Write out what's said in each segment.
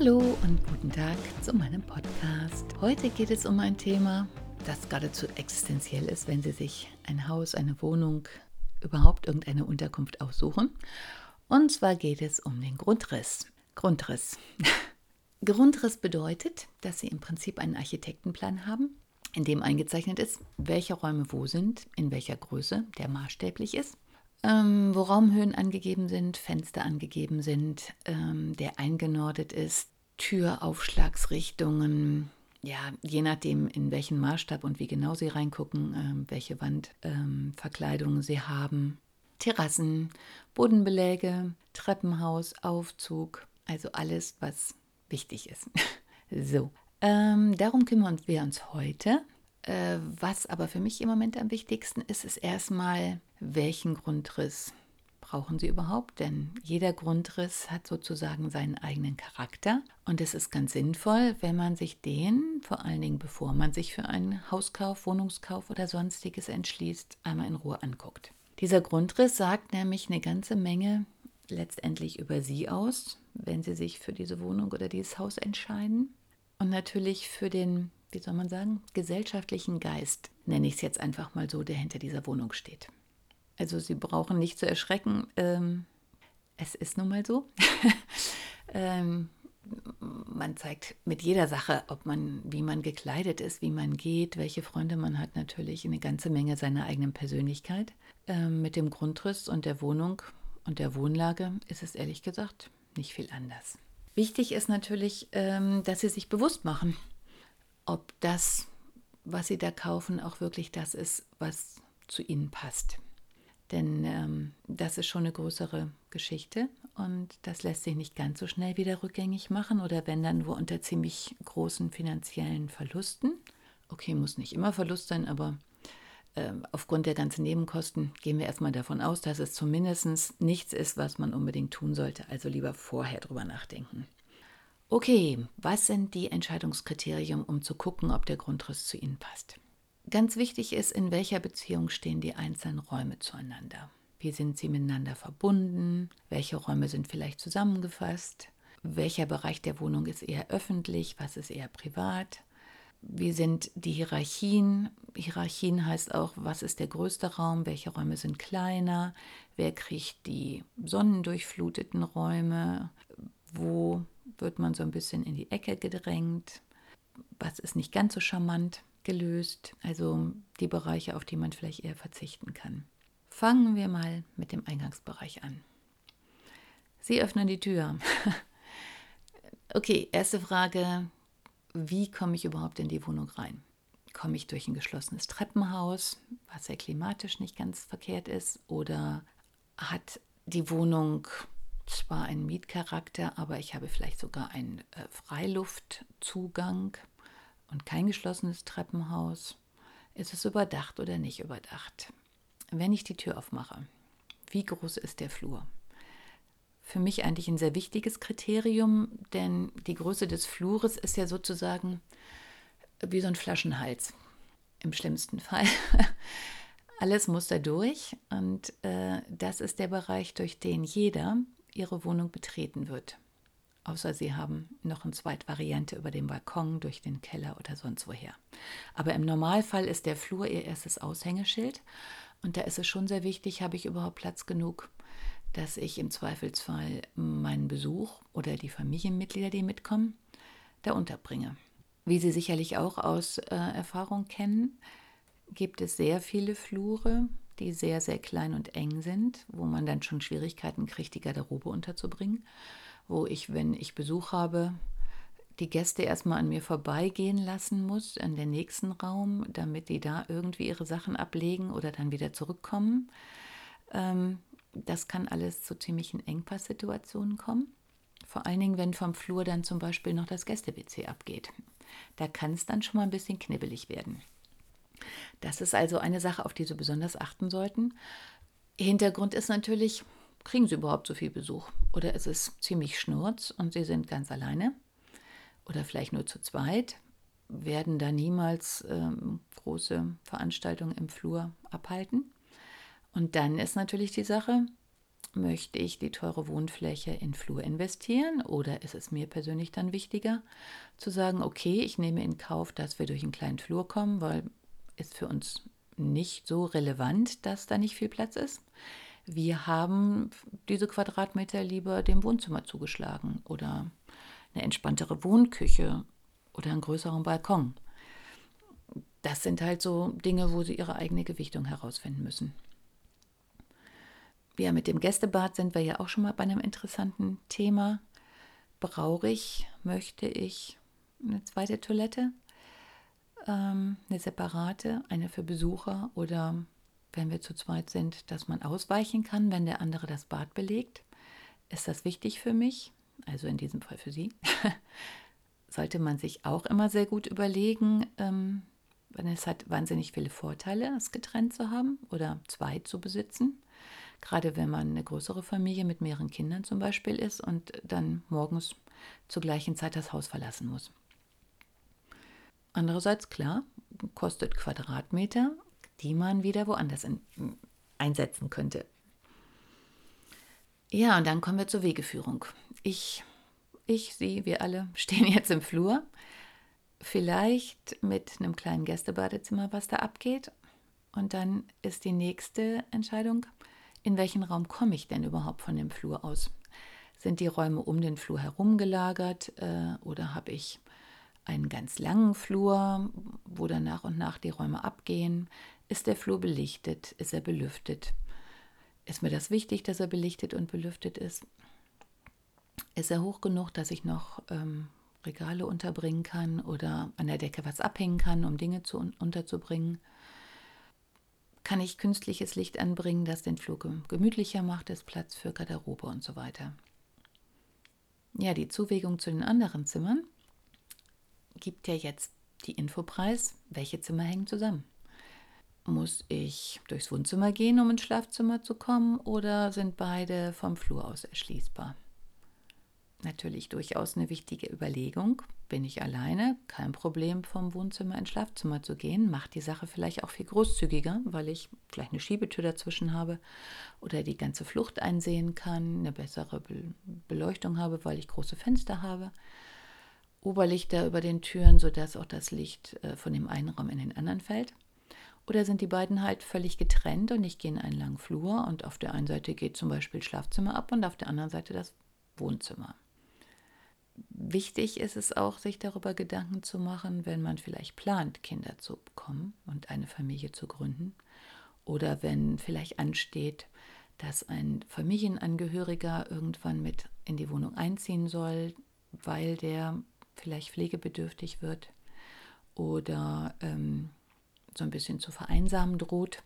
Hallo und guten Tag zu meinem Podcast. Heute geht es um ein Thema, das geradezu existenziell ist, wenn Sie sich ein Haus, eine Wohnung, überhaupt irgendeine Unterkunft aussuchen. Und zwar geht es um den Grundriss. Grundriss. Grundriss bedeutet, dass Sie im Prinzip einen Architektenplan haben, in dem eingezeichnet ist, welche Räume wo sind, in welcher Größe der maßstäblich ist, ähm, wo Raumhöhen angegeben sind, Fenster angegeben sind, ähm, der eingenordet ist, Türaufschlagsrichtungen, ja, je nachdem, in welchen Maßstab und wie genau Sie reingucken, ähm, welche Wandverkleidungen Sie haben, Terrassen, Bodenbeläge, Treppenhaus, Aufzug, also alles, was wichtig ist. so, ähm, darum kümmern wir uns heute. Äh, was aber für mich im Moment am wichtigsten ist, ist erstmal, welchen Grundriss brauchen Sie überhaupt? Denn jeder Grundriss hat sozusagen seinen eigenen Charakter und es ist ganz sinnvoll, wenn man sich den, vor allen Dingen bevor man sich für einen Hauskauf, Wohnungskauf oder sonstiges entschließt, einmal in Ruhe anguckt. Dieser Grundriss sagt nämlich eine ganze Menge letztendlich über Sie aus, wenn Sie sich für diese Wohnung oder dieses Haus entscheiden. Und natürlich für den, wie soll man sagen, gesellschaftlichen Geist, nenne ich es jetzt einfach mal so, der hinter dieser Wohnung steht. Also Sie brauchen nicht zu erschrecken. Ähm, es ist nun mal so. ähm, man zeigt mit jeder Sache, ob man, wie man gekleidet ist, wie man geht, welche Freunde man hat, natürlich eine ganze Menge seiner eigenen Persönlichkeit. Ähm, mit dem Grundriss und der Wohnung und der Wohnlage ist es ehrlich gesagt nicht viel anders. Wichtig ist natürlich, ähm, dass Sie sich bewusst machen, ob das, was Sie da kaufen, auch wirklich das ist, was zu Ihnen passt. Denn ähm, das ist schon eine größere Geschichte und das lässt sich nicht ganz so schnell wieder rückgängig machen oder wenn dann nur unter ziemlich großen finanziellen Verlusten. Okay, muss nicht immer Verlust sein, aber äh, aufgrund der ganzen Nebenkosten gehen wir erstmal davon aus, dass es zumindest nichts ist, was man unbedingt tun sollte. Also lieber vorher drüber nachdenken. Okay, was sind die Entscheidungskriterien, um zu gucken, ob der Grundriss zu Ihnen passt? Ganz wichtig ist, in welcher Beziehung stehen die einzelnen Räume zueinander. Wie sind sie miteinander verbunden? Welche Räume sind vielleicht zusammengefasst? Welcher Bereich der Wohnung ist eher öffentlich? Was ist eher privat? Wie sind die Hierarchien? Hierarchien heißt auch, was ist der größte Raum? Welche Räume sind kleiner? Wer kriegt die sonnendurchfluteten Räume? Wo wird man so ein bisschen in die Ecke gedrängt? Was ist nicht ganz so charmant? Gelöst, also die Bereiche, auf die man vielleicht eher verzichten kann. Fangen wir mal mit dem Eingangsbereich an. Sie öffnen die Tür. okay, erste Frage, wie komme ich überhaupt in die Wohnung rein? Komme ich durch ein geschlossenes Treppenhaus, was ja klimatisch nicht ganz verkehrt ist, oder hat die Wohnung zwar einen Mietcharakter, aber ich habe vielleicht sogar einen äh, Freiluftzugang und kein geschlossenes Treppenhaus. Ist es überdacht oder nicht überdacht? Wenn ich die Tür aufmache, wie groß ist der Flur? Für mich eigentlich ein sehr wichtiges Kriterium, denn die Größe des Flures ist ja sozusagen wie so ein Flaschenhals. Im schlimmsten Fall. Alles muss da durch und äh, das ist der Bereich, durch den jeder ihre Wohnung betreten wird außer sie haben noch eine Zweitvariante über den Balkon, durch den Keller oder sonst woher. Aber im Normalfall ist der Flur ihr erstes Aushängeschild und da ist es schon sehr wichtig, habe ich überhaupt Platz genug, dass ich im Zweifelsfall meinen Besuch oder die Familienmitglieder, die mitkommen, da unterbringe. Wie Sie sicherlich auch aus äh, Erfahrung kennen, gibt es sehr viele Flure, die sehr, sehr klein und eng sind, wo man dann schon Schwierigkeiten kriegt, die Garderobe unterzubringen wo ich, wenn ich Besuch habe, die Gäste erstmal an mir vorbeigehen lassen muss, in den nächsten Raum, damit die da irgendwie ihre Sachen ablegen oder dann wieder zurückkommen. Ähm, das kann alles zu ziemlichen Engpasssituationen kommen. Vor allen Dingen, wenn vom Flur dann zum Beispiel noch das Gäste-WC abgeht. Da kann es dann schon mal ein bisschen knibbelig werden. Das ist also eine Sache, auf die Sie besonders achten sollten. Hintergrund ist natürlich, kriegen Sie überhaupt so viel Besuch? Oder ist es ziemlich schnurz und Sie sind ganz alleine? Oder vielleicht nur zu zweit? Werden da niemals ähm, große Veranstaltungen im Flur abhalten? Und dann ist natürlich die Sache, möchte ich die teure Wohnfläche in Flur investieren oder ist es mir persönlich dann wichtiger zu sagen, okay, ich nehme in Kauf, dass wir durch einen kleinen Flur kommen, weil ist für uns nicht so relevant, dass da nicht viel Platz ist. Wir haben diese Quadratmeter lieber dem Wohnzimmer zugeschlagen oder eine entspanntere Wohnküche oder einen größeren Balkon. Das sind halt so Dinge, wo sie ihre eigene Gewichtung herausfinden müssen. Ja, mit dem Gästebad sind wir ja auch schon mal bei einem interessanten Thema. Brauche ich, möchte ich eine zweite Toilette? Ähm, eine separate, eine für Besucher oder wenn wir zu zweit sind, dass man ausweichen kann, wenn der andere das Bad belegt. Ist das wichtig für mich? Also in diesem Fall für Sie. Sollte man sich auch immer sehr gut überlegen, ähm, denn es hat wahnsinnig viele Vorteile, es getrennt zu haben oder zwei zu besitzen. Gerade wenn man eine größere Familie mit mehreren Kindern zum Beispiel ist und dann morgens zur gleichen Zeit das Haus verlassen muss. Andererseits, klar, kostet Quadratmeter, die man wieder woanders in, einsetzen könnte. Ja, und dann kommen wir zur Wegeführung. Ich, ich, Sie, wir alle stehen jetzt im Flur. Vielleicht mit einem kleinen Gästebadezimmer, was da abgeht. Und dann ist die nächste Entscheidung, in welchen Raum komme ich denn überhaupt von dem Flur aus? Sind die Räume um den Flur herum gelagert äh, oder habe ich einen ganz langen Flur, wo dann nach und nach die Räume abgehen? Ist der Flur belichtet? Ist er belüftet? Ist mir das wichtig, dass er belichtet und belüftet ist? Ist er hoch genug, dass ich noch ähm, Regale unterbringen kann oder an der Decke was abhängen kann, um Dinge zu, unterzubringen? Kann ich künstliches Licht anbringen, das den Flur gemütlicher macht, ist Platz für Garderobe und so weiter? Ja, die Zuwägung zu den anderen Zimmern gibt ja jetzt die Infopreis, welche Zimmer hängen zusammen. Muss ich durchs Wohnzimmer gehen, um ins Schlafzimmer zu kommen, oder sind beide vom Flur aus erschließbar? Natürlich durchaus eine wichtige Überlegung. Bin ich alleine? Kein Problem, vom Wohnzimmer ins Schlafzimmer zu gehen. Macht die Sache vielleicht auch viel großzügiger, weil ich vielleicht eine Schiebetür dazwischen habe oder die ganze Flucht einsehen kann, eine bessere Beleuchtung habe, weil ich große Fenster habe. Oberlichter über den Türen, sodass auch das Licht äh, von dem einen Raum in den anderen fällt. Oder sind die beiden halt völlig getrennt und ich gehe in einen langen Flur und auf der einen Seite geht zum Beispiel Schlafzimmer ab und auf der anderen Seite das Wohnzimmer. Wichtig ist es auch, sich darüber Gedanken zu machen, wenn man vielleicht plant, Kinder zu bekommen und eine Familie zu gründen. Oder wenn vielleicht ansteht, dass ein Familienangehöriger irgendwann mit in die Wohnung einziehen soll, weil der vielleicht pflegebedürftig wird oder ähm, so ein bisschen zu vereinsamen droht.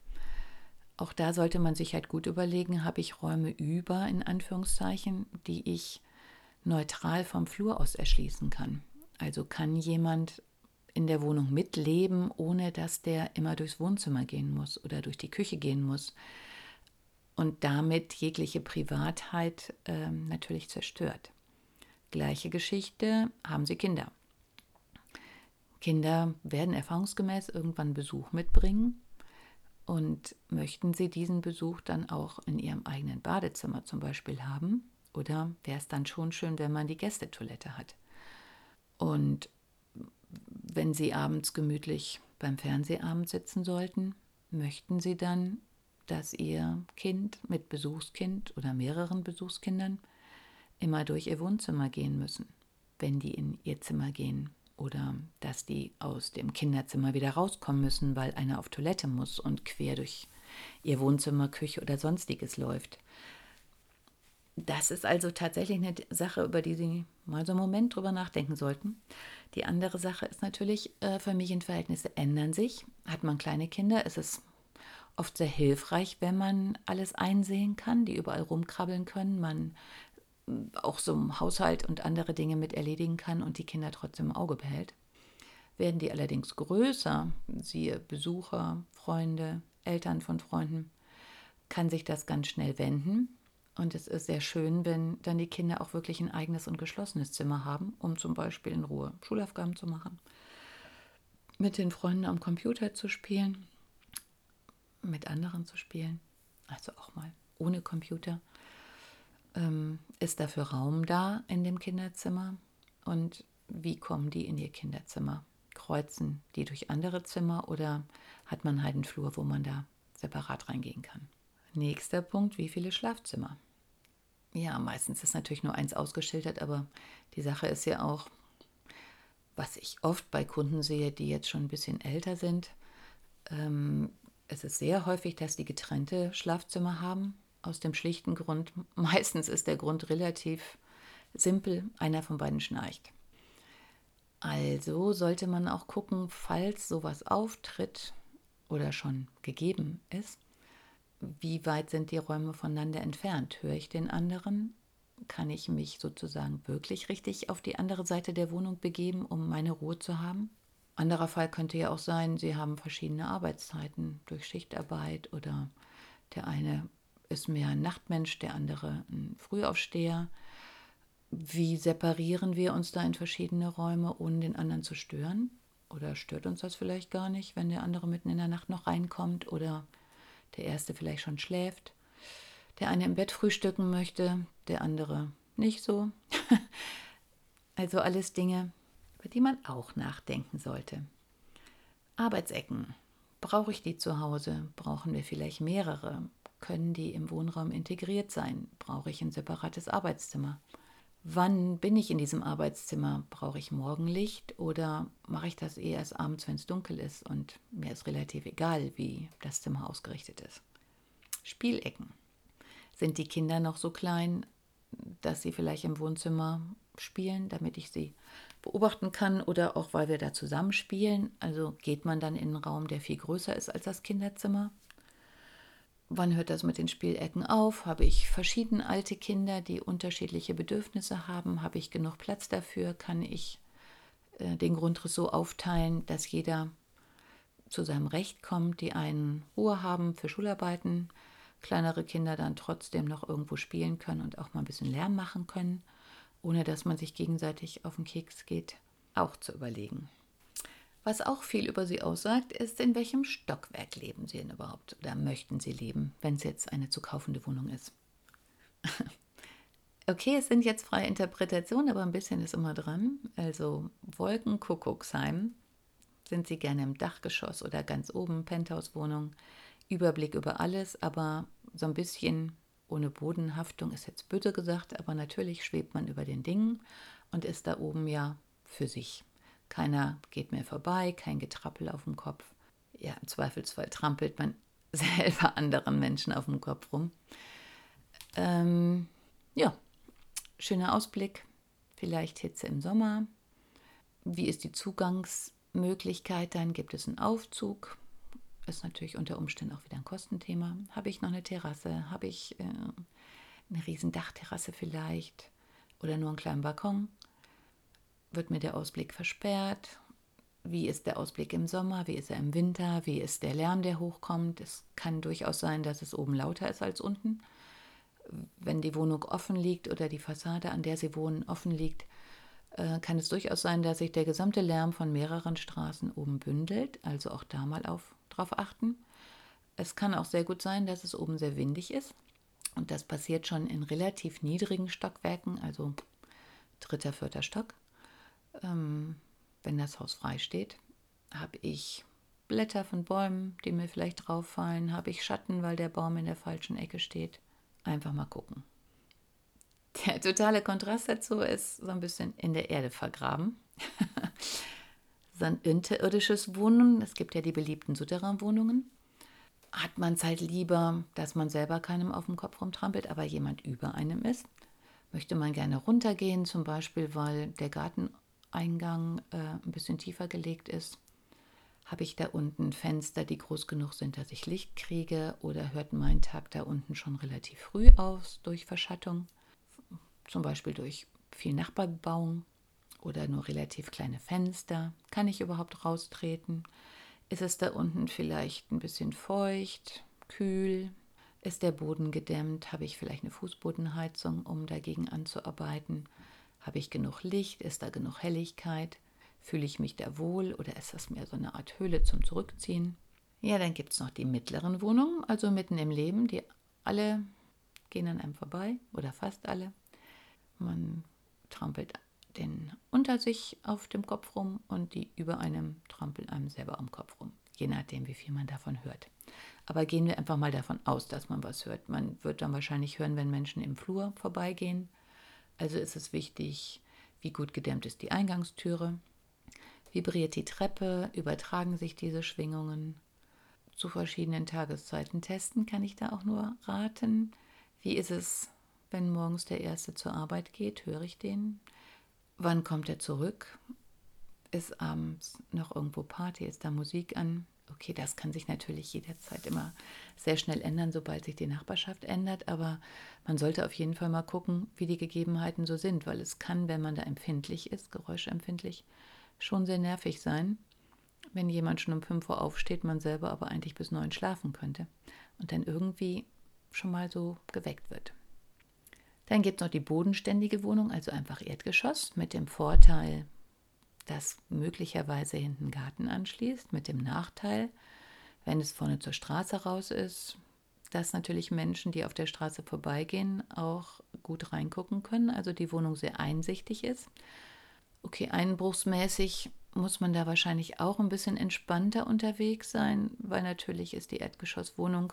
Auch da sollte man sich halt gut überlegen, habe ich Räume über, in Anführungszeichen, die ich neutral vom Flur aus erschließen kann. Also kann jemand in der Wohnung mitleben, ohne dass der immer durchs Wohnzimmer gehen muss oder durch die Küche gehen muss und damit jegliche Privatheit äh, natürlich zerstört. Gleiche Geschichte, haben Sie Kinder. Kinder werden erfahrungsgemäß irgendwann Besuch mitbringen und möchten Sie diesen Besuch dann auch in Ihrem eigenen Badezimmer zum Beispiel haben? Oder wäre es dann schon schön, wenn man die Gästetoilette hat? Und wenn Sie abends gemütlich beim Fernsehabend sitzen sollten, möchten Sie dann, dass Ihr Kind mit Besuchskind oder mehreren Besuchskindern immer durch ihr Wohnzimmer gehen müssen, wenn die in ihr Zimmer gehen. Oder dass die aus dem Kinderzimmer wieder rauskommen müssen, weil einer auf Toilette muss und quer durch ihr Wohnzimmer, Küche oder sonstiges läuft. Das ist also tatsächlich eine Sache, über die Sie mal so einen Moment drüber nachdenken sollten. Die andere Sache ist natürlich, äh, Familienverhältnisse ändern sich. Hat man kleine Kinder, ist es oft sehr hilfreich, wenn man alles einsehen kann, die überall rumkrabbeln können, man auch so im Haushalt und andere Dinge mit erledigen kann und die Kinder trotzdem im Auge behält. Werden die allerdings größer, siehe Besucher, Freunde, Eltern von Freunden, kann sich das ganz schnell wenden. Und es ist sehr schön, wenn dann die Kinder auch wirklich ein eigenes und geschlossenes Zimmer haben, um zum Beispiel in Ruhe Schulaufgaben zu machen, mit den Freunden am Computer zu spielen, mit anderen zu spielen, also auch mal ohne Computer. Ähm, ist dafür Raum da in dem Kinderzimmer? Und wie kommen die in ihr Kinderzimmer? Kreuzen die durch andere Zimmer oder hat man halt einen Flur, wo man da separat reingehen kann? Nächster Punkt, wie viele Schlafzimmer? Ja, meistens ist natürlich nur eins ausgeschildert, aber die Sache ist ja auch, was ich oft bei Kunden sehe, die jetzt schon ein bisschen älter sind. Ähm, es ist sehr häufig, dass die getrennte Schlafzimmer haben, aus dem schlichten Grund, meistens ist der Grund relativ simpel, einer von beiden schnarcht. Also sollte man auch gucken, falls sowas auftritt oder schon gegeben ist, wie weit sind die Räume voneinander entfernt? Höre ich den anderen? Kann ich mich sozusagen wirklich richtig auf die andere Seite der Wohnung begeben, um meine Ruhe zu haben? Anderer Fall könnte ja auch sein, Sie haben verschiedene Arbeitszeiten durch Schichtarbeit oder der eine ist mehr ein Nachtmensch, der andere ein Frühaufsteher. Wie separieren wir uns da in verschiedene Räume, ohne den anderen zu stören? Oder stört uns das vielleicht gar nicht, wenn der andere mitten in der Nacht noch reinkommt oder der erste vielleicht schon schläft, der eine im Bett frühstücken möchte, der andere nicht so. also alles Dinge, über die man auch nachdenken sollte. Arbeitsecken. Brauche ich die zu Hause? Brauchen wir vielleicht mehrere? Können die im Wohnraum integriert sein? Brauche ich ein separates Arbeitszimmer? Wann bin ich in diesem Arbeitszimmer? Brauche ich Morgenlicht oder mache ich das eher erst abends, wenn es dunkel ist und mir ist relativ egal, wie das Zimmer ausgerichtet ist? Spielecken. Sind die Kinder noch so klein, dass sie vielleicht im Wohnzimmer spielen, damit ich sie beobachten kann oder auch weil wir da zusammen spielen? Also geht man dann in einen Raum, der viel größer ist als das Kinderzimmer? Wann hört das mit den Spielecken auf? Habe ich verschiedene alte Kinder, die unterschiedliche Bedürfnisse haben? Habe ich genug Platz dafür? Kann ich äh, den Grundriss so aufteilen, dass jeder zu seinem Recht kommt, die einen Ruhe haben für Schularbeiten, kleinere Kinder dann trotzdem noch irgendwo spielen können und auch mal ein bisschen Lärm machen können, ohne dass man sich gegenseitig auf den Keks geht, auch zu überlegen. Was auch viel über sie aussagt, ist, in welchem Stockwerk leben sie denn überhaupt oder möchten sie leben, wenn es jetzt eine zu kaufende Wohnung ist. okay, es sind jetzt freie Interpretationen, aber ein bisschen ist immer dran. Also Wolkenkuckucksheim. Sind sie gerne im Dachgeschoss oder ganz oben, Penthouse-Wohnung, Überblick über alles, aber so ein bisschen ohne Bodenhaftung ist jetzt böse gesagt, aber natürlich schwebt man über den Dingen und ist da oben ja für sich. Keiner geht mehr vorbei, kein Getrappel auf dem Kopf. Ja, im Zweifelsfall trampelt man selber anderen Menschen auf dem Kopf rum. Ähm, ja, schöner Ausblick, vielleicht Hitze im Sommer. Wie ist die Zugangsmöglichkeit? Dann gibt es einen Aufzug. Ist natürlich unter Umständen auch wieder ein Kostenthema. Habe ich noch eine Terrasse? Habe ich äh, eine riesen Dachterrasse vielleicht? Oder nur einen kleinen Balkon? Wird mir der Ausblick versperrt? Wie ist der Ausblick im Sommer? Wie ist er im Winter? Wie ist der Lärm, der hochkommt? Es kann durchaus sein, dass es oben lauter ist als unten. Wenn die Wohnung offen liegt oder die Fassade, an der sie wohnen, offen liegt, äh, kann es durchaus sein, dass sich der gesamte Lärm von mehreren Straßen oben bündelt. Also auch da mal auf, drauf achten. Es kann auch sehr gut sein, dass es oben sehr windig ist. Und das passiert schon in relativ niedrigen Stockwerken, also dritter, vierter Stock ähm, wenn das Haus frei steht, habe ich Blätter von Bäumen, die mir vielleicht drauf fallen, habe ich Schatten, weil der Baum in der falschen Ecke steht. Einfach mal gucken. Der totale Kontrast dazu ist so ein bisschen in der Erde vergraben. so ein unterirdisches Wohnen, es gibt ja die beliebten Souterrain-Wohnungen, hat man es halt lieber, dass man selber keinem auf dem Kopf rumtrampelt, aber jemand über einem ist. Möchte man gerne runtergehen, zum Beispiel, weil der Garten Eingang äh, ein bisschen tiefer gelegt ist, Habe ich da unten Fenster, die groß genug sind, dass ich Licht kriege? Oder hört mein Tag da unten schon relativ früh aus durch Verschattung? Zum Beispiel durch viel Nachbarbebauung oder nur relativ kleine Fenster? Kann ich überhaupt raustreten? Ist es da unten vielleicht ein bisschen feucht, kühl? Ist der Boden gedämmt? Habe ich vielleicht eine Fußbodenheizung, um dagegen anzuarbeiten? Habe ich genug Licht? Ist da genug Helligkeit? Fühle ich mich da wohl oder ist das mehr so eine Art Höhle zum Zurückziehen? Ja, dann gibt es noch die mittleren Wohnungen, also mitten im Leben, die alle gehen an einem vorbei oder fast alle. Man trampelt den unter sich auf dem Kopf rum und die über einem trampeln einem selber am Kopf rum, je nachdem, wie viel man davon hört. Aber gehen wir einfach mal davon aus, dass man was hört. Man wird dann wahrscheinlich hören, wenn Menschen im Flur vorbeigehen. Also ist es wichtig, wie gut gedämmt ist die Eingangstüre, Vibriert die Treppe? Übertragen sich diese Schwingungen? Zu verschiedenen Tageszeiten testen kann ich da auch nur raten. Wie ist es, wenn morgens der Erste zur Arbeit geht? Höre ich den? Wann kommt er zurück? Ist abends noch irgendwo Party? Ist da Musik an? Okay, das kann sich natürlich jederzeit immer sehr schnell ändern, sobald sich die Nachbarschaft ändert, aber man sollte auf jeden Fall mal gucken, wie die Gegebenheiten so sind, weil es kann, wenn man da empfindlich ist, geräuschempfindlich, schon sehr nervig sein, wenn jemand schon um 5 Uhr aufsteht, man selber aber eigentlich bis 9 schlafen könnte und dann irgendwie schon mal so geweckt wird. Dann gibt es noch die bodenständige Wohnung, also einfach Erdgeschoss, mit dem Vorteil, dass möglicherweise hinten Garten anschließt, mit dem Nachteil, wenn es vorne zur Straße raus ist, dass natürlich Menschen, die auf der Straße vorbeigehen, auch gut reingucken können, also die Wohnung sehr einsichtig ist Okay, einbruchsmäßig muss man da wahrscheinlich auch ein bisschen entspannter unterwegs sein, weil natürlich ist die Erdgeschosswohnung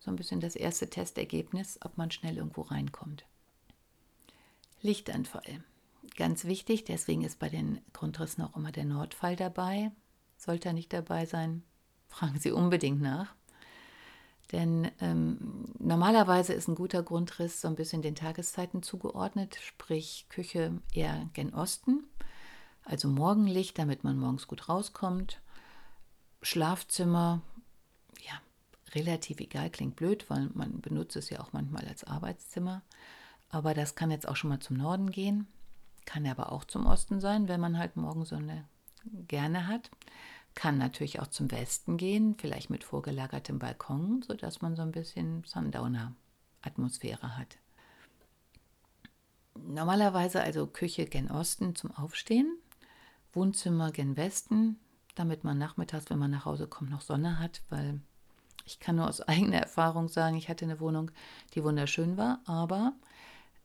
so ein bisschen das erste Testergebnis, ob man schnell irgendwo reinkommt. Lichtanfall. Ganz wichtig, deswegen ist bei den Grundrissen auch immer der Nordfall dabei. Sollte er nicht dabei sein, fragen Sie unbedingt nach. Denn ähm, normalerweise ist ein guter Grundriss so ein bisschen den Tageszeiten zugeordnet, sprich Küche eher gen Osten also Morgenlicht, damit man morgens gut rauskommt. Schlafzimmer, ja, relativ egal, klingt blöd, weil man benutzt es ja auch manchmal als Arbeitszimmer. Aber das kann jetzt auch schon mal zum Norden gehen, kann aber auch zum Osten sein, wenn man halt Morgensonne gerne hat. Kann natürlich auch zum Westen gehen, vielleicht mit vorgelagertem Balkon, sodass man so ein bisschen Sundowner-Atmosphäre hat. Normalerweise also Küche gen Osten zum Aufstehen, Wohnzimmer gen Westen, damit man nachmittags, wenn man nach Hause kommt, noch Sonne hat, weil ich kann nur aus eigener Erfahrung sagen, ich hatte eine Wohnung, die wunderschön war, aber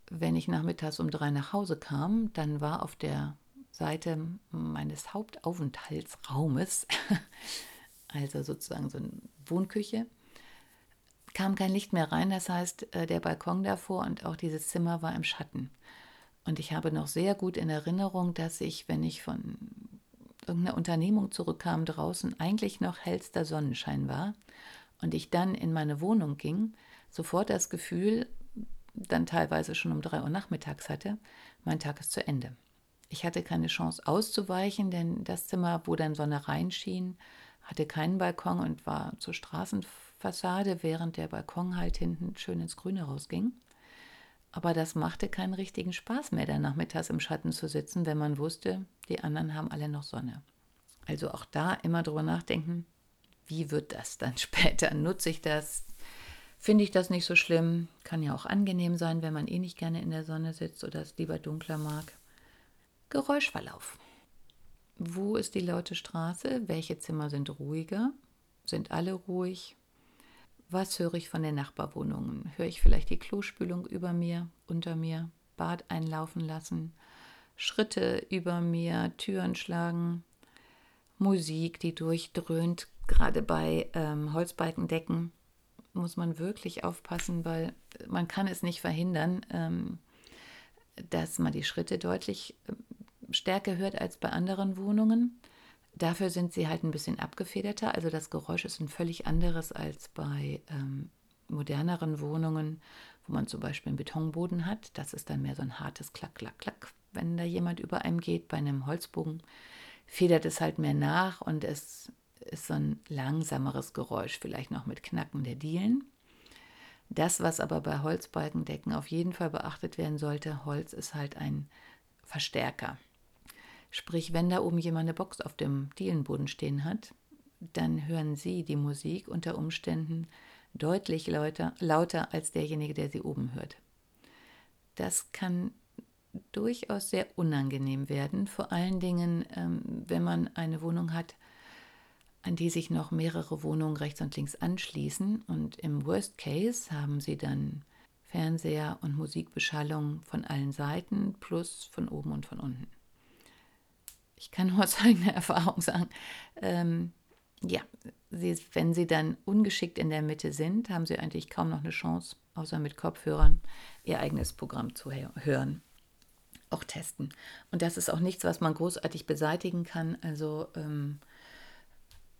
wenn ich nachmittags um drei nach Hause kam, dann war auf der Seite meines Hauptaufenthaltsraumes, also sozusagen so eine Wohnküche, kam kein Licht mehr rein. Das heißt, äh, der Balkon davor und auch dieses Zimmer war im Schatten. Und ich habe noch sehr gut in Erinnerung, dass ich, wenn ich von irgendeiner Unternehmung zurückkam, draußen eigentlich noch hellster Sonnenschein war und ich dann in meine Wohnung ging, sofort das Gefühl, dann teilweise schon um drei Uhr nachmittags hatte, mein Tag ist zu Ende. Ich hatte keine Chance auszuweichen, denn das Zimmer, wo dann Sonne reinschien, hatte keinen Balkon und war zur Straßenfassade, während der Balkon halt hinten schön ins Grüne rausging. Aber das machte keinen richtigen Spaß mehr, da nachmittags im Schatten zu sitzen, wenn man wusste, die anderen haben alle noch Sonne. Also auch da immer drüber nachdenken, wie wird das dann später? Nutze ich das? Finde ich das nicht so schlimm? Kann ja auch angenehm sein, wenn man eh nicht gerne in der Sonne sitzt oder es lieber dunkler mag. Geräuschverlauf. Wo ist die laute Straße? Welche Zimmer sind ruhiger? Sind alle ruhig? Was höre ich von den Nachbarwohnungen? Höre ich vielleicht die Klospülung über mir, unter mir, Bad einlaufen lassen, Schritte über mir, Türen schlagen, Musik, die durchdröhnt, gerade bei ähm, Holzbalkendecken muss man wirklich aufpassen, weil man kann es nicht verhindern, ähm, dass man die Schritte deutlich äh, stärker hört als bei anderen Wohnungen. Dafür sind sie halt ein bisschen abgefederter. Also das Geräusch ist ein völlig anderes als bei ähm, moderneren Wohnungen, wo man zum Beispiel einen Betonboden hat. Das ist dann mehr so ein hartes Klack, Klack, Klack, wenn da jemand über einem geht. Bei einem Holzbogen federt es halt mehr nach und es ist so ein langsameres Geräusch, vielleicht noch mit Knacken der Dielen. Das, was aber bei Holzbalkendecken auf jeden Fall beachtet werden sollte, Holz ist halt ein Verstärker. Sprich, wenn da oben jemand eine Box auf dem Dielenboden stehen hat, dann hören Sie die Musik unter Umständen deutlich lauter, lauter als derjenige, der sie oben hört. Das kann durchaus sehr unangenehm werden, vor allen Dingen, ähm, wenn man eine Wohnung hat, an die sich noch mehrere Wohnungen rechts und links anschließen. Und im Worst Case haben sie dann Fernseher und Musikbeschallung von allen Seiten plus von oben und von unten. Ich kann nur aus eigener Erfahrung sagen, ähm, ja, sie, wenn sie dann ungeschickt in der Mitte sind, haben sie eigentlich kaum noch eine Chance, außer mit Kopfhörern ihr eigenes Programm zu hören. Auch testen. Und das ist auch nichts, was man großartig beseitigen kann. Also ähm,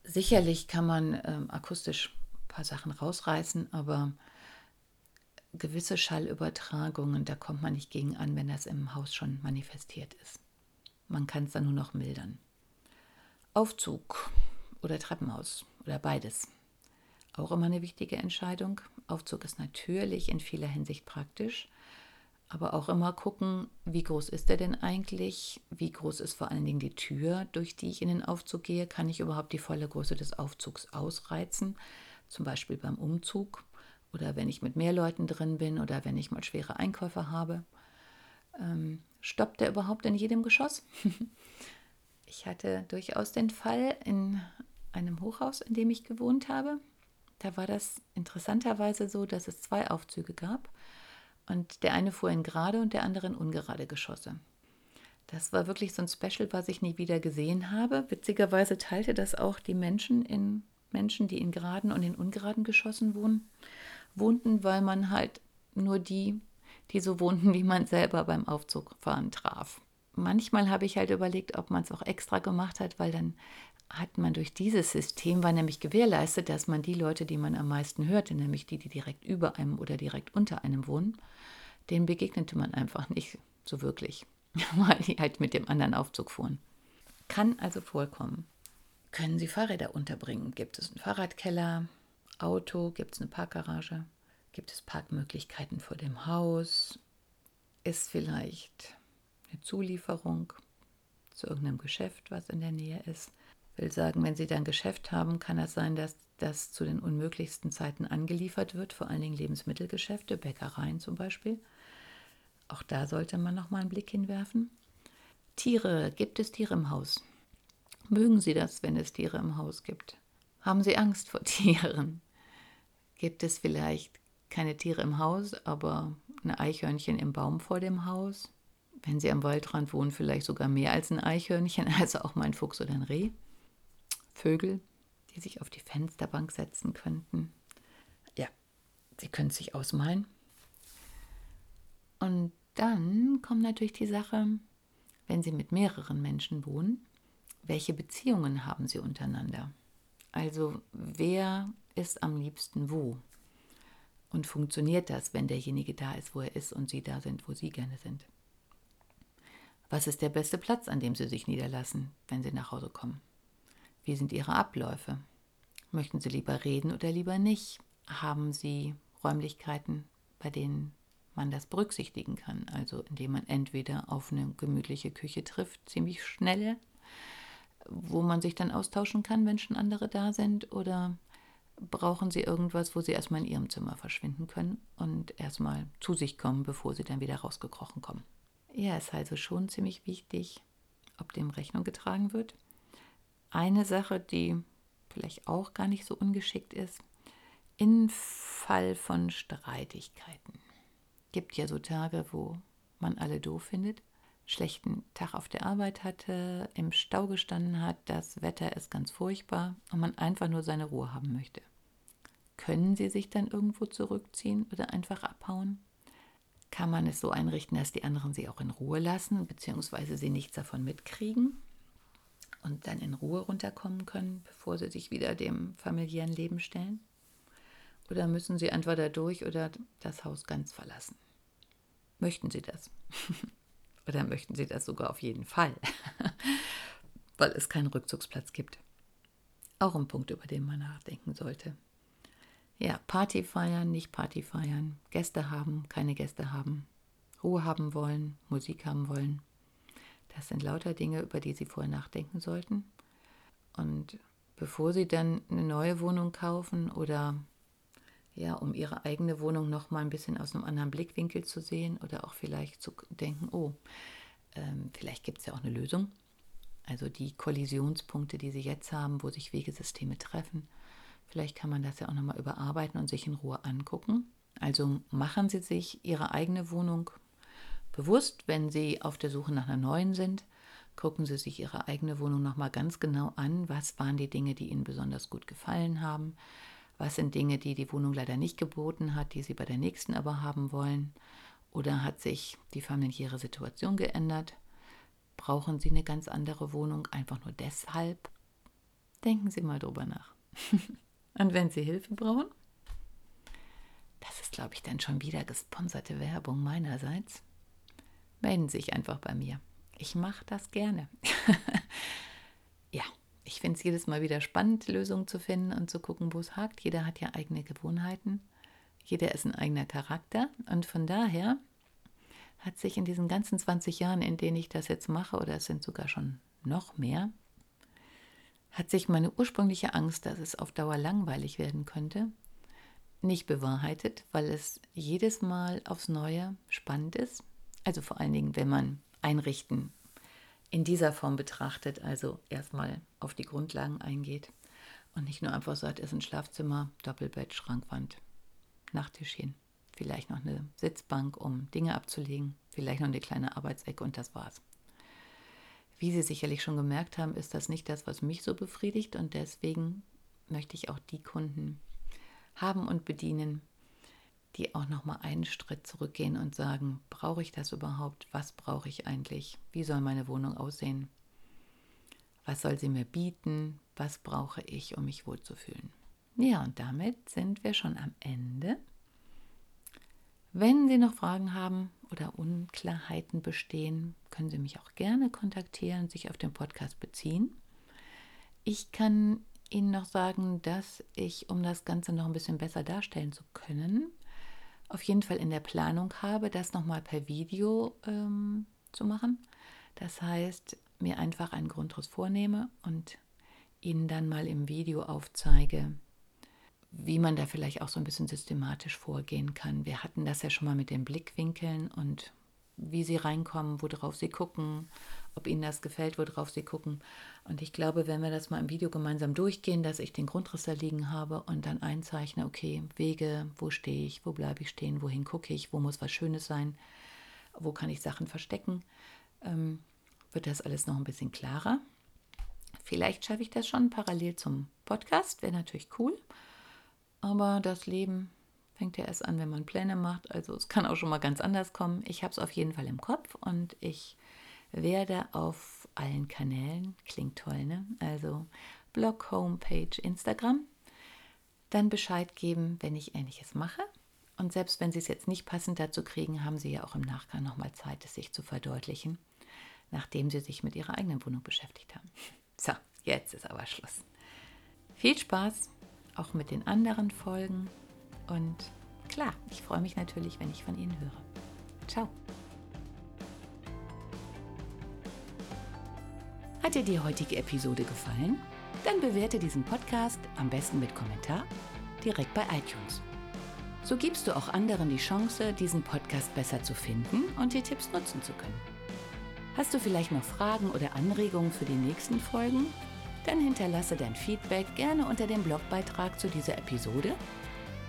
Sicherlich kann man ähm, akustisch ein paar Sachen rausreißen, aber gewisse Schallübertragungen, da kommt man nicht gegen an, wenn das im Haus schon manifestiert ist. Man kann es dann nur noch mildern. Aufzug oder Treppenhaus oder beides. Auch immer eine wichtige Entscheidung. Aufzug ist natürlich in vieler Hinsicht praktisch, aber auch immer gucken, wie groß ist der denn eigentlich? Wie groß ist vor allen Dingen die Tür, durch die ich in den Aufzug gehe? Kann ich überhaupt die volle Größe des Aufzugs ausreizen? Zum Beispiel beim Umzug oder wenn ich mit mehr Leuten drin bin oder wenn ich mal schwere Einkäufe habe. Ähm, stoppt der überhaupt in jedem Geschoss? ich hatte durchaus den Fall in einem Hochhaus, in dem ich gewohnt habe. Da war das interessanterweise so, dass es zwei Aufzüge gab und der eine fuhr in gerade und der andere in ungerade Geschosse. Das war wirklich so ein Special, was ich nie wieder gesehen habe. Witzigerweise teilte das auch die Menschen in Menschen, die in geraden und in ungeraden Geschossen wohnen, wohnten, weil man halt nur die, die so wohnten, wie man selber beim Aufzugfahren traf. Manchmal habe ich halt überlegt, ob man es auch extra gemacht hat, weil dann hat man durch dieses System war nämlich gewährleistet, dass man die Leute, die man am meisten hörte, nämlich die, die direkt über einem oder direkt unter einem wohnen, denen begegnete man einfach nicht so wirklich, weil die halt mit dem anderen Aufzug fuhren. Kann also vorkommen. Können Sie Fahrräder unterbringen? Gibt es einen Fahrradkeller? Auto? Gibt es eine Parkgarage? Gibt es Parkmöglichkeiten vor dem Haus? Ist vielleicht eine Zulieferung zu irgendeinem Geschäft, was in der Nähe ist? Will sagen, wenn Sie dann Geschäft haben, kann es sein, dass das zu den unmöglichsten Zeiten angeliefert wird, vor allen Dingen Lebensmittelgeschäfte, Bäckereien zum Beispiel. Auch da sollte man noch mal einen Blick hinwerfen. Tiere, gibt es Tiere im Haus? Mögen Sie das, wenn es Tiere im Haus gibt? Haben Sie Angst vor Tieren? Gibt es vielleicht keine Tiere im Haus, aber ein Eichhörnchen im Baum vor dem Haus? Wenn Sie am Waldrand wohnen, vielleicht sogar mehr als ein Eichhörnchen, also auch mal ein Fuchs oder ein Reh. Vögel, die sich auf die Fensterbank setzen könnten. Ja, Sie können sich ausmalen. Und dann kommt natürlich die Sache, wenn Sie mit mehreren Menschen wohnen, welche Beziehungen haben Sie untereinander? Also wer ist am liebsten wo? Und funktioniert das, wenn derjenige da ist, wo er ist und Sie da sind, wo Sie gerne sind? Was ist der beste Platz, an dem Sie sich niederlassen, wenn Sie nach Hause kommen? Wie sind Ihre Abläufe? Möchten Sie lieber reden oder lieber nicht? Haben Sie Räumlichkeiten, bei denen man das berücksichtigen kann? Also indem man entweder auf eine gemütliche Küche trifft, ziemlich schnell, wo man sich dann austauschen kann, wenn schon andere da sind, oder brauchen Sie irgendwas, wo Sie erstmal in Ihrem Zimmer verschwinden können und erstmal zu sich kommen, bevor Sie dann wieder rausgekrochen kommen? Ja, ist also schon ziemlich wichtig, ob dem Rechnung getragen wird eine Sache, die vielleicht auch gar nicht so ungeschickt ist, im Fall von Streitigkeiten. Gibt ja so Tage, wo man alle doof findet, schlechten Tag auf der Arbeit hatte, im Stau gestanden hat, das Wetter ist ganz furchtbar und man einfach nur seine Ruhe haben möchte. Können Sie sich dann irgendwo zurückziehen oder einfach abhauen? Kann man es so einrichten, dass die anderen Sie auch in Ruhe lassen, beziehungsweise Sie nichts davon mitkriegen? Und dann in Ruhe runterkommen können, bevor sie sich wieder dem familiären Leben stellen? Oder müssen sie entweder durch oder das Haus ganz verlassen? Möchten sie das? oder möchten sie das sogar auf jeden Fall, weil es keinen Rückzugsplatz gibt? Auch ein Punkt, über den man nachdenken sollte. Ja, Party feiern, nicht Party feiern, Gäste haben, keine Gäste haben, Ruhe haben wollen, Musik haben wollen. Das sind lauter Dinge, über die Sie vorher nachdenken sollten. Und bevor Sie dann eine neue Wohnung kaufen oder ja, um Ihre eigene Wohnung noch mal ein bisschen aus einem anderen Blickwinkel zu sehen oder auch vielleicht zu denken, oh, ähm, vielleicht gibt es ja auch eine Lösung. Also die Kollisionspunkte, die Sie jetzt haben, wo sich Wegesysteme treffen, vielleicht kann man das ja auch noch mal überarbeiten und sich in Ruhe angucken. Also machen Sie sich Ihre eigene Wohnung bewusst, wenn Sie auf der Suche nach einer neuen sind. Gucken Sie sich Ihre eigene Wohnung noch mal ganz genau an. Was waren die Dinge, die Ihnen besonders gut gefallen haben? Was sind Dinge, die die Wohnung leider nicht geboten hat, die Sie bei der nächsten aber haben wollen? Oder hat sich die familiäre Situation geändert? Brauchen Sie eine ganz andere Wohnung einfach nur deshalb? Denken Sie mal drüber nach. Und wenn Sie Hilfe brauchen? Das ist, glaube ich, dann schon wieder gesponserte Werbung meinerseits. Melden sich einfach bei mir. Ich mache das gerne. ja, ich finde es jedes Mal wieder spannend, Lösungen zu finden und zu gucken, wo es hakt. Jeder hat ja eigene Gewohnheiten. Jeder ist ein eigener Charakter. Und von daher hat sich in diesen ganzen 20 Jahren, in denen ich das jetzt mache, oder es sind sogar schon noch mehr, hat sich meine ursprüngliche Angst, dass es auf Dauer langweilig werden könnte, nicht bewahrheitet, weil es jedes Mal aufs Neue spannend ist. Also vor allen Dingen, wenn man einrichten in dieser Form betrachtet, also erstmal auf die Grundlagen eingeht und nicht nur einfach sagt, es ist ein Schlafzimmer, Doppelbett, Schrankwand, Nachttischchen, vielleicht noch eine Sitzbank, um Dinge abzulegen, vielleicht noch eine kleine Arbeitsecke und das war's. Wie Sie sicherlich schon gemerkt haben, ist das nicht das, was mich so befriedigt und deswegen möchte ich auch die Kunden haben und bedienen, die auch noch mal einen Schritt zurückgehen und sagen, brauche ich das überhaupt? Was brauche ich eigentlich? Wie soll meine Wohnung aussehen? Was soll sie mir bieten? Was brauche ich, um mich wohlzufühlen? Ja, und damit sind wir schon am Ende. Wenn Sie noch Fragen haben oder Unklarheiten bestehen, können Sie mich auch gerne kontaktieren sich auf den Podcast beziehen. Ich kann Ihnen noch sagen, dass ich, um das Ganze noch ein bisschen besser darstellen zu können, auf jeden Fall in der Planung habe, das nochmal per Video ähm, zu machen. Das heißt, mir einfach einen Grundriss vornehme und Ihnen dann mal im Video aufzeige, wie man da vielleicht auch so ein bisschen systematisch vorgehen kann. Wir hatten das ja schon mal mit den Blickwinkeln und wie sie reinkommen, worauf sie gucken, ob ihnen das gefällt, worauf sie gucken. Und ich glaube, wenn wir das mal im Video gemeinsam durchgehen, dass ich den Grundriss da liegen habe und dann einzeichne, okay, Wege, wo stehe ich, wo bleibe ich stehen, wohin gucke ich, wo muss was Schönes sein, wo kann ich Sachen verstecken, ähm, wird das alles noch ein bisschen klarer. Vielleicht schaffe ich das schon parallel zum Podcast, wäre natürlich cool. Aber das Leben fängt ja erst an, wenn man Pläne macht. Also es kann auch schon mal ganz anders kommen. Ich habe es auf jeden Fall im Kopf und ich werde auf allen Kanälen, klingt toll, ne? Also Blog, Homepage, Instagram, dann Bescheid geben, wenn ich Ähnliches mache. Und selbst wenn Sie es jetzt nicht passend dazu kriegen, haben Sie ja auch im Nachgang nochmal Zeit, es sich zu verdeutlichen, nachdem Sie sich mit Ihrer eigenen Wohnung beschäftigt haben. So, jetzt ist aber Schluss. Viel Spaß auch mit den anderen Folgen und klar, ich freue mich natürlich, wenn ich von Ihnen höre. Ciao. Hat dir die heutige Episode gefallen? Dann bewerte diesen Podcast am besten mit Kommentar direkt bei iTunes. So gibst du auch anderen die Chance, diesen Podcast besser zu finden und die Tipps nutzen zu können. Hast du vielleicht noch Fragen oder Anregungen für die nächsten Folgen? Dann hinterlasse dein Feedback gerne unter dem Blogbeitrag zu dieser Episode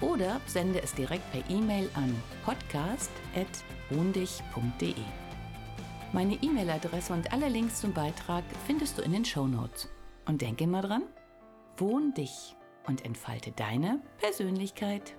oder sende es direkt per E-Mail an podcast.wohndich.de. Meine E-Mail-Adresse und alle Links zum Beitrag findest du in den Show Notes. Und denke immer dran, wohn dich und entfalte deine Persönlichkeit.